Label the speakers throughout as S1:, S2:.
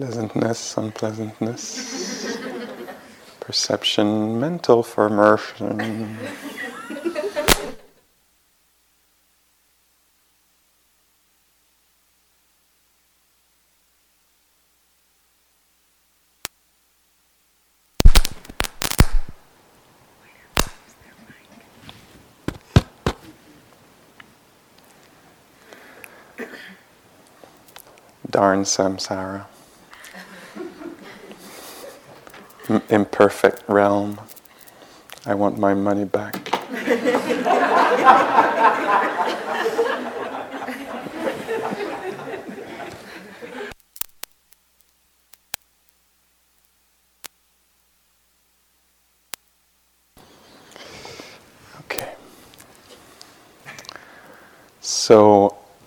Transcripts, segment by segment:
S1: Pleasantness, unpleasantness, perception, mental formation. Darn samsara. Imperfect realm. I want my money back. okay. So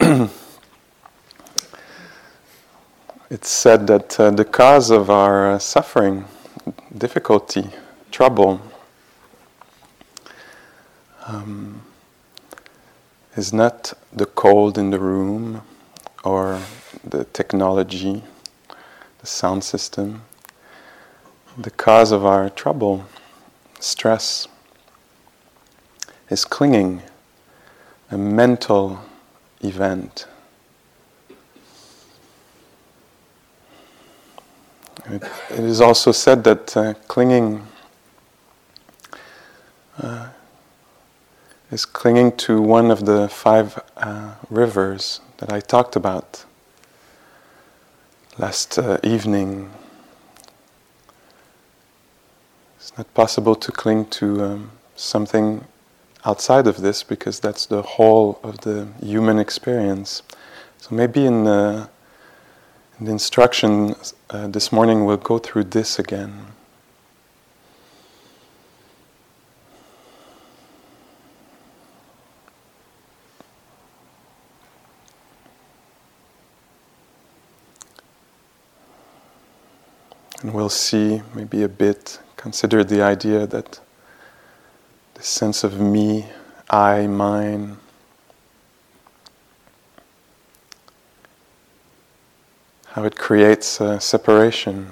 S1: it's said that uh, the cause of our uh, suffering difficulty, trouble, um, is not the cold in the room or the technology, the sound system. The cause of our trouble, stress, is clinging, a mental event It, it is also said that uh, clinging uh, is clinging to one of the five uh, rivers that I talked about last uh, evening. It's not possible to cling to um, something outside of this because that's the whole of the human experience. So maybe in the the instruction uh, this morning will go through this again. And we'll see maybe a bit, consider the idea that the sense of me, I, mine, how it creates a separation,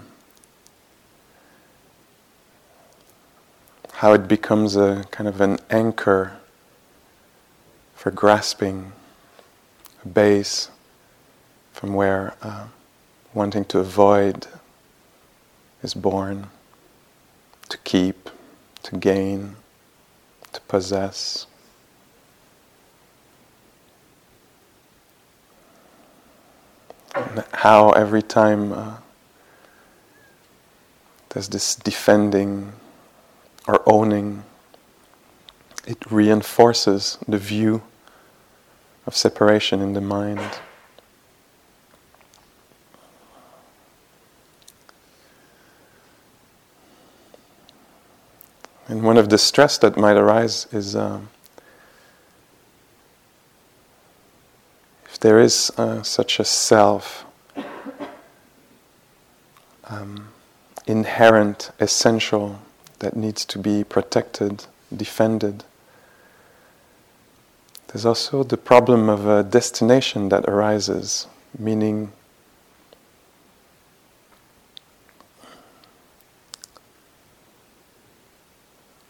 S1: how it becomes a kind of an anchor for grasping, a base from where uh, wanting to avoid is born, to keep, to gain, to possess. How every time uh, there's this defending or owning, it reinforces the view of separation in the mind. And one of the stress that might arise is. Um, there is uh, such a self, um, inherent, essential, that needs to be protected, defended. There's also the problem of a destination that arises, meaning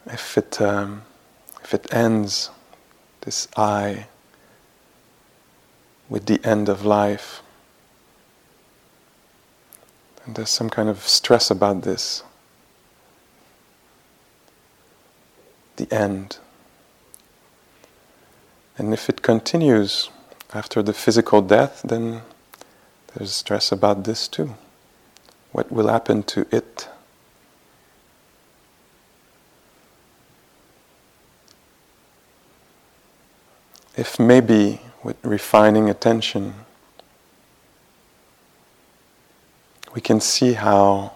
S1: if it um, if it ends, this I with the end of life. And there's some kind of stress about this. The end. And if it continues after the physical death, then there's stress about this too. What will happen to it? If maybe with refining attention, we can see how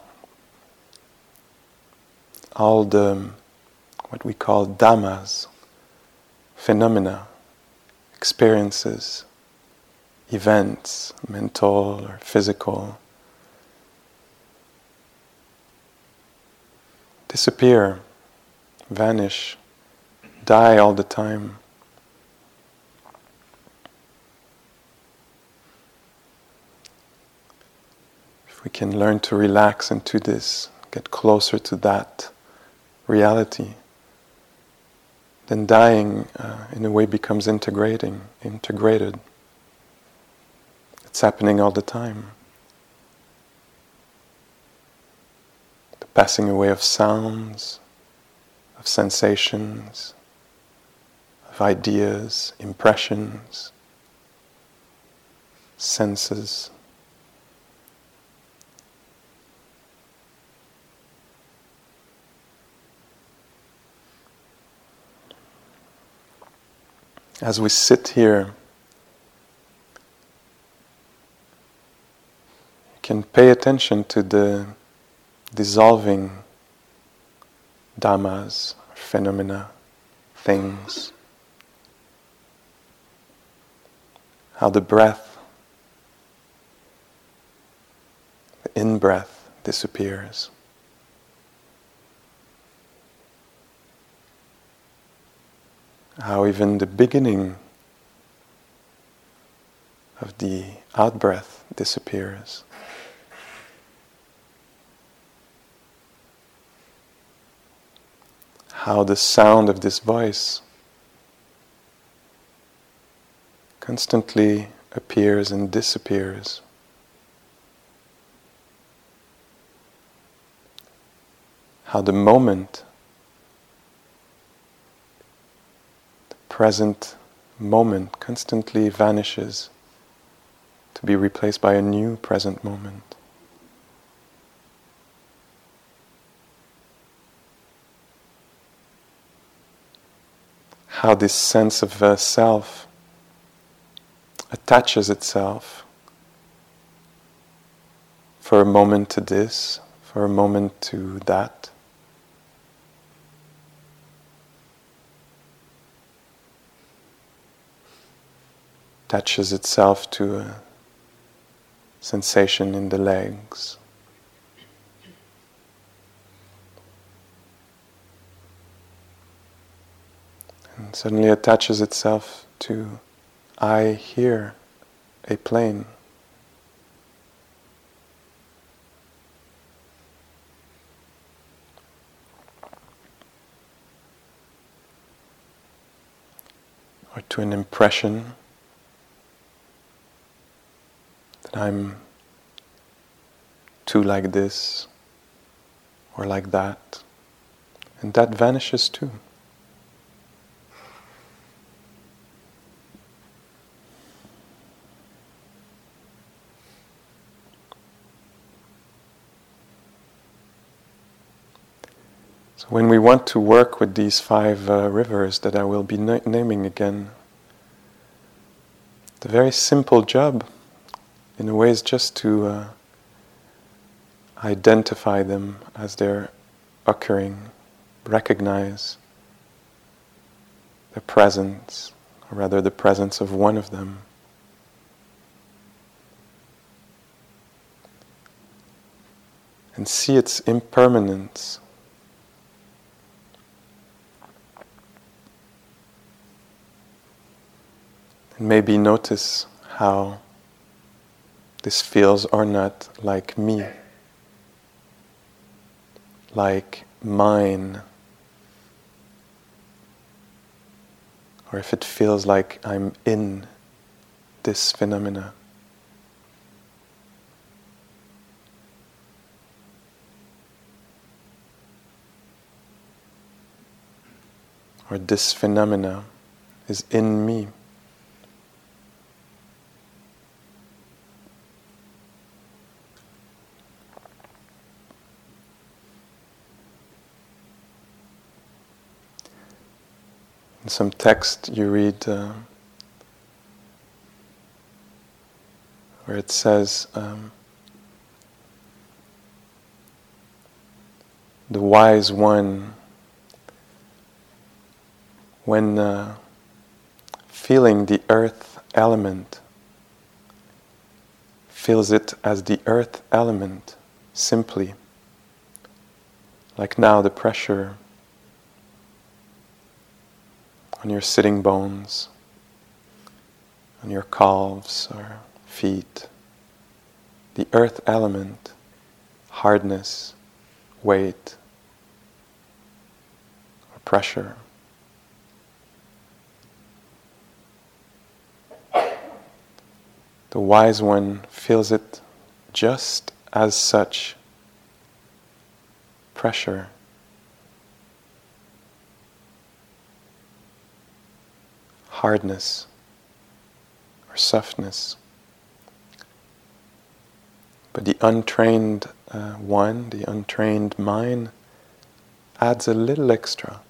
S1: all the what we call dhammas, phenomena, experiences, events, mental or physical, disappear, vanish, die all the time. If we can learn to relax into this, get closer to that reality, then dying uh, in a way becomes integrating, integrated. It's happening all the time. The passing away of sounds, of sensations, of ideas, impressions, senses. As we sit here, you can pay attention to the dissolving dhammas, phenomena, things, how the breath, the in breath disappears. How even the beginning of the out breath disappears. How the sound of this voice constantly appears and disappears. How the moment present moment constantly vanishes to be replaced by a new present moment. How this sense of uh, self attaches itself for a moment to this, for a moment to that. Attaches itself to a sensation in the legs. And suddenly attaches itself to I hear a plane. Or to an impression I'm too like this or like that, and that vanishes too. So, when we want to work with these five uh, rivers that I will be na- naming again, the very simple job in a way is just to uh, identify them as they're occurring, recognize their presence, or rather the presence of one of them. And see its impermanence. And maybe notice how this feels or not like me, like mine, or if it feels like I'm in this phenomena. Or this phenomena is in me. In some text you read uh, where it says, um, the wise one, when uh, feeling the earth element, feels it as the earth element simply. Like now, the pressure on your sitting bones, on your calves or feet, the earth element, hardness, weight, or pressure. The wise one feels it just as such pressure. Hardness or softness. But the untrained uh, one, the untrained mind, adds a little extra.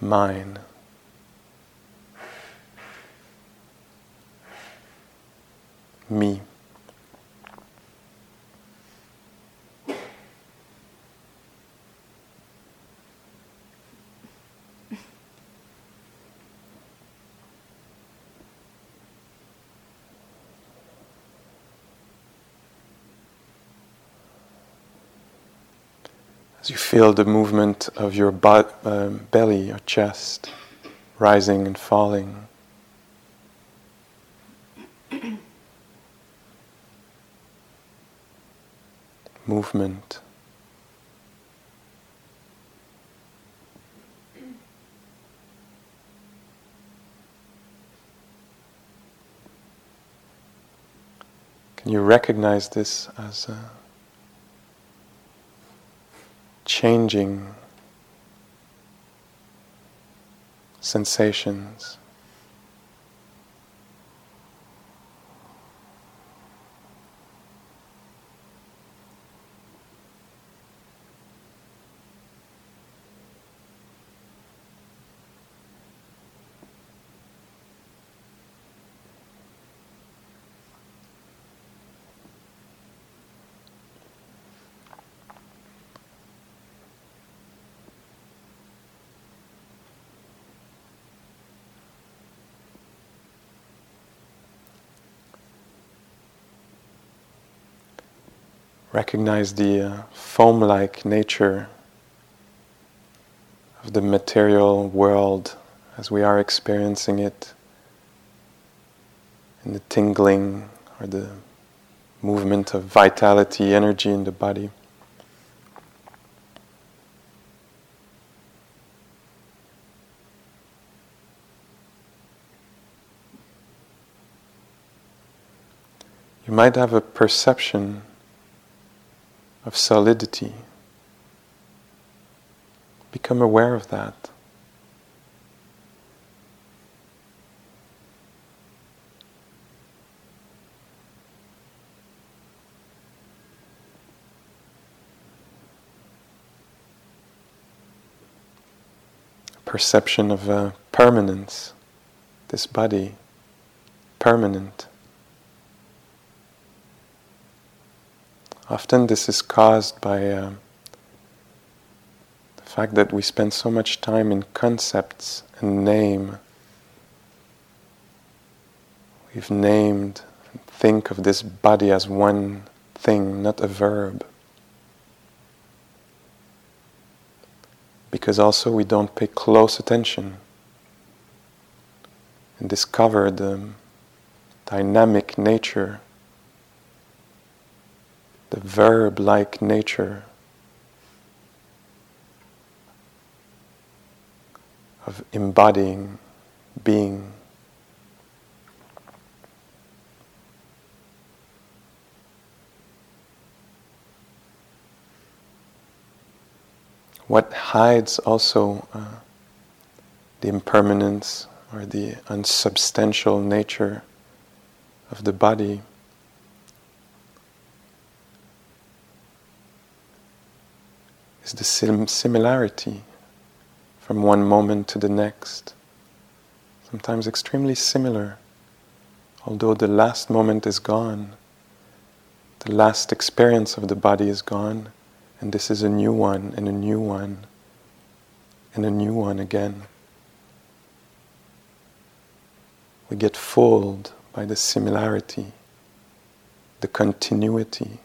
S1: Mine. Me. As you feel the movement of your butt, um, belly, your chest, rising and falling. Movement. Can you recognize this as a changing sensations. Recognize the uh, foam like nature of the material world as we are experiencing it in the tingling or the movement of vitality, energy in the body. You might have a perception of solidity. Become aware of that. perception of uh, permanence, this body, permanent. Often this is caused by uh, the fact that we spend so much time in concepts and name. We've named, think of this body as one thing, not a verb. Because also we don't pay close attention and discover the dynamic nature the verb like nature of embodying being. What hides also uh, the impermanence or the unsubstantial nature of the body is the sim- similarity from one moment to the next, sometimes extremely similar, although the last moment is gone, the last experience of the body is gone, and this is a new one, and a new one, and a new one again. We get fooled by the similarity, the continuity,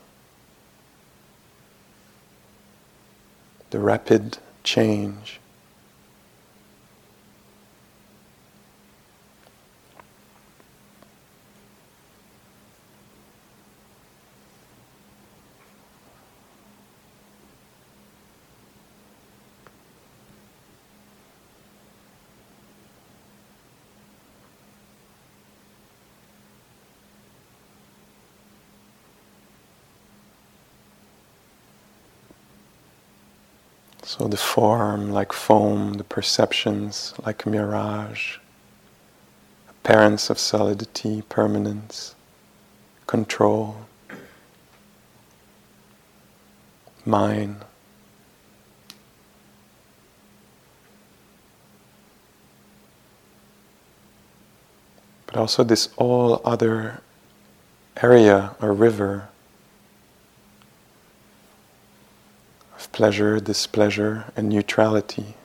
S1: the rapid change. So the form like foam, the perceptions like mirage, appearance of solidity, permanence, control, mine. But also this all other area or river pleasure, displeasure, and neutrality.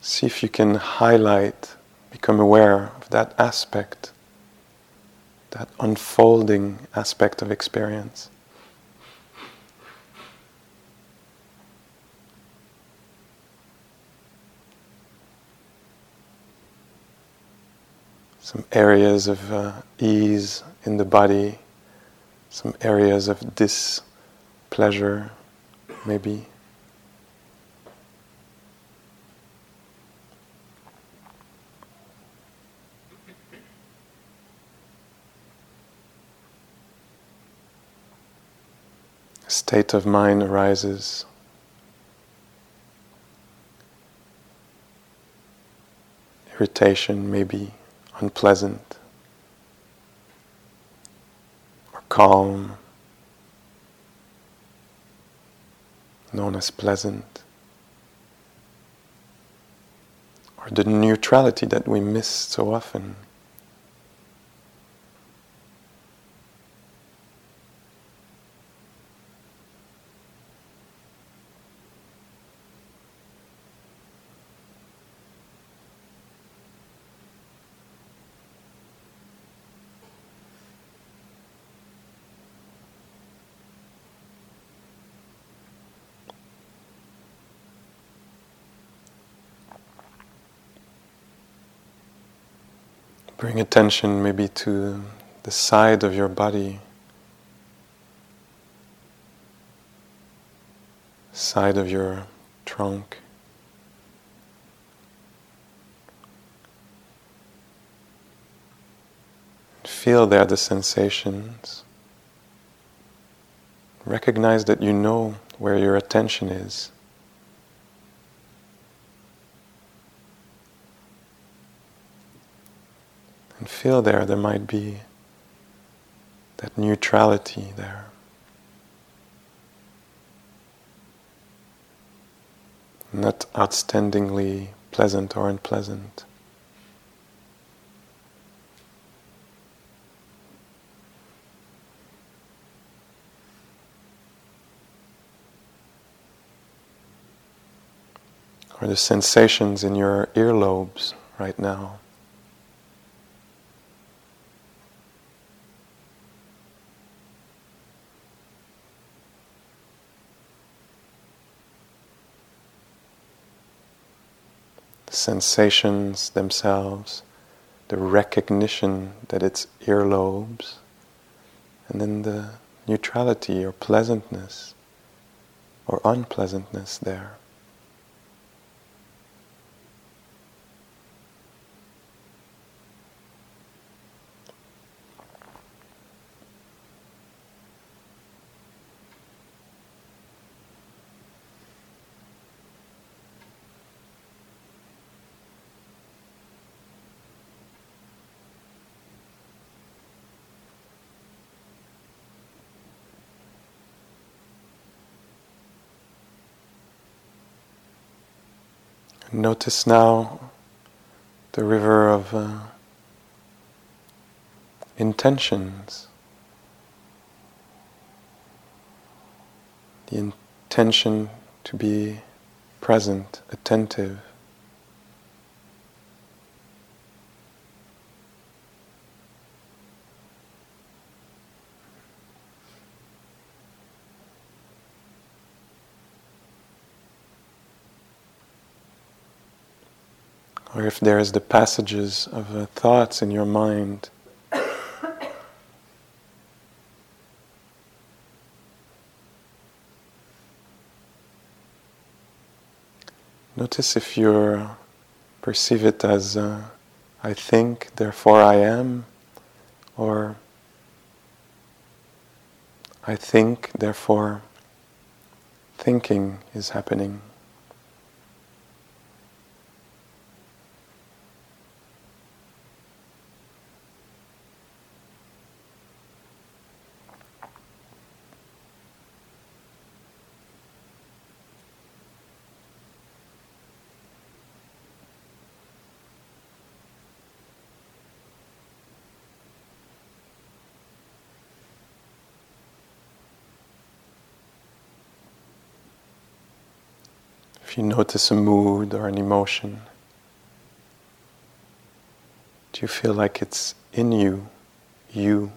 S1: See if you can highlight, become aware of that aspect, that unfolding aspect of experience. Some areas of uh, ease in the body, some areas of displeasure, maybe. State of mind arises. Irritation, maybe unpleasant. Calm, known as pleasant, or the neutrality that we miss so often. Bring attention maybe to the side of your body, side of your trunk. Feel there the sensations. Recognize that you know where your attention is. And feel there, there might be that neutrality there. Not outstandingly pleasant or unpleasant. Or the sensations in your earlobes right now. Sensations themselves, the recognition that it's earlobes, and then the neutrality or pleasantness or unpleasantness there. Notice now the river of uh, intentions. The intention to be present, attentive. or there is the passages of uh, thoughts in your mind. Notice if you perceive it as uh, I think, therefore I am, or I think, therefore thinking is happening. If you notice a mood or an emotion, do you feel like it's in you, you,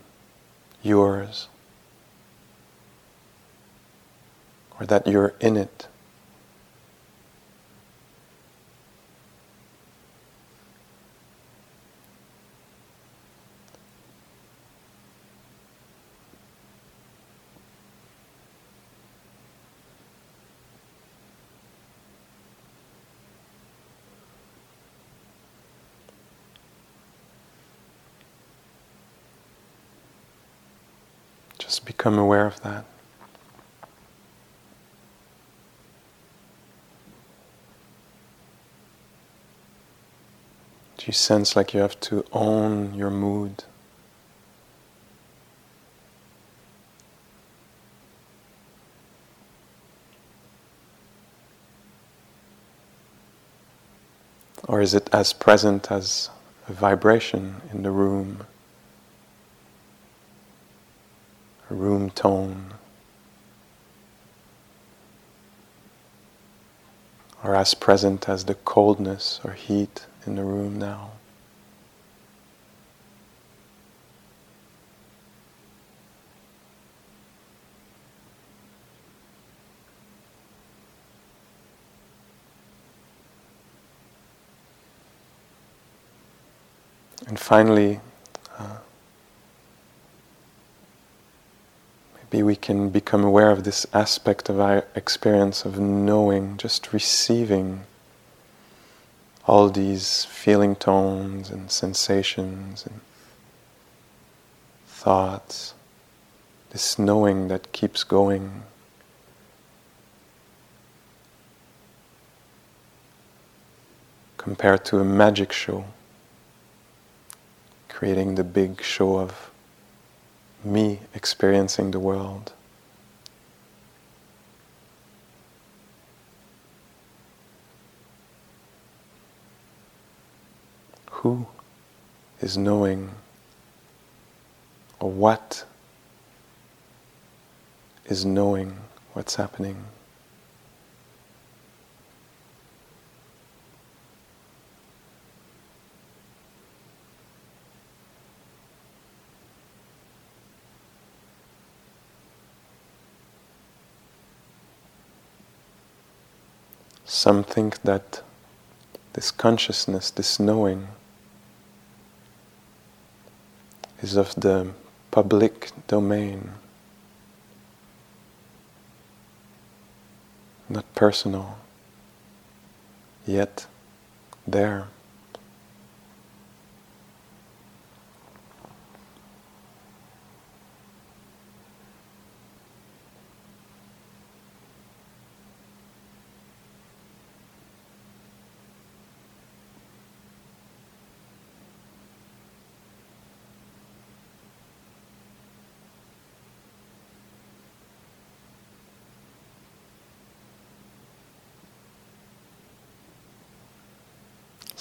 S1: yours? Or that you're in it? Just become aware of that. Do you sense like you have to own your mood? Or is it as present as a vibration in the room? A room tone? Or as present as the coldness or heat in the room now? And finally, uh, maybe we can become aware of this aspect of our experience of knowing, just receiving all these feeling tones and sensations and thoughts, this knowing that keeps going. Compared to a magic show creating the big show of me experiencing the world. Who is knowing or what is knowing what's happening? Some think that this consciousness, this knowing, is of the public domain, not personal, yet there.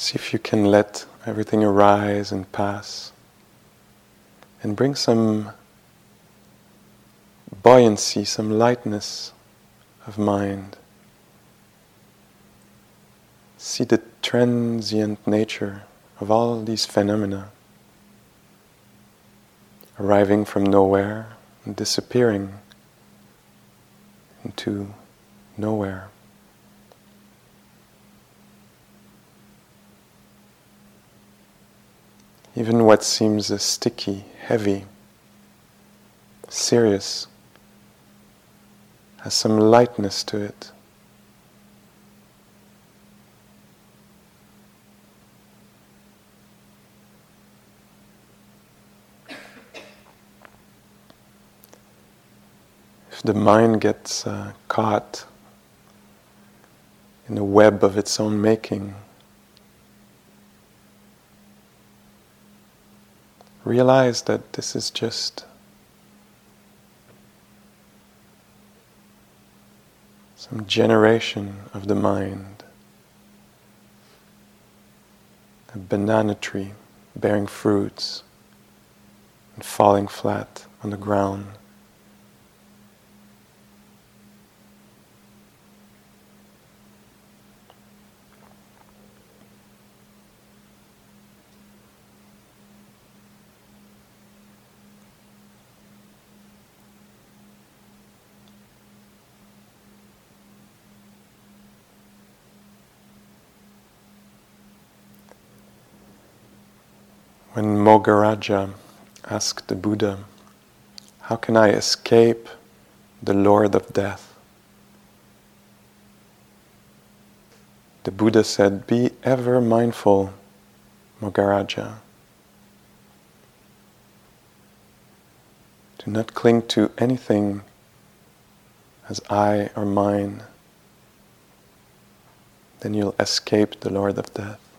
S1: See if you can let everything arise and pass and bring some buoyancy, some lightness of mind. See the transient nature of all these phenomena arriving from nowhere and disappearing into nowhere. Even what seems a sticky, heavy, serious, has some lightness to it. If the mind gets uh, caught in a web of its own making, realize that this is just some generation of the mind, a banana tree bearing fruits and falling flat on the ground. When Mogharaja asked the Buddha, How can I escape the Lord of Death? The Buddha said, Be ever mindful, Mogharaja. Do not cling to anything as I or mine. Then you'll escape the Lord of Death.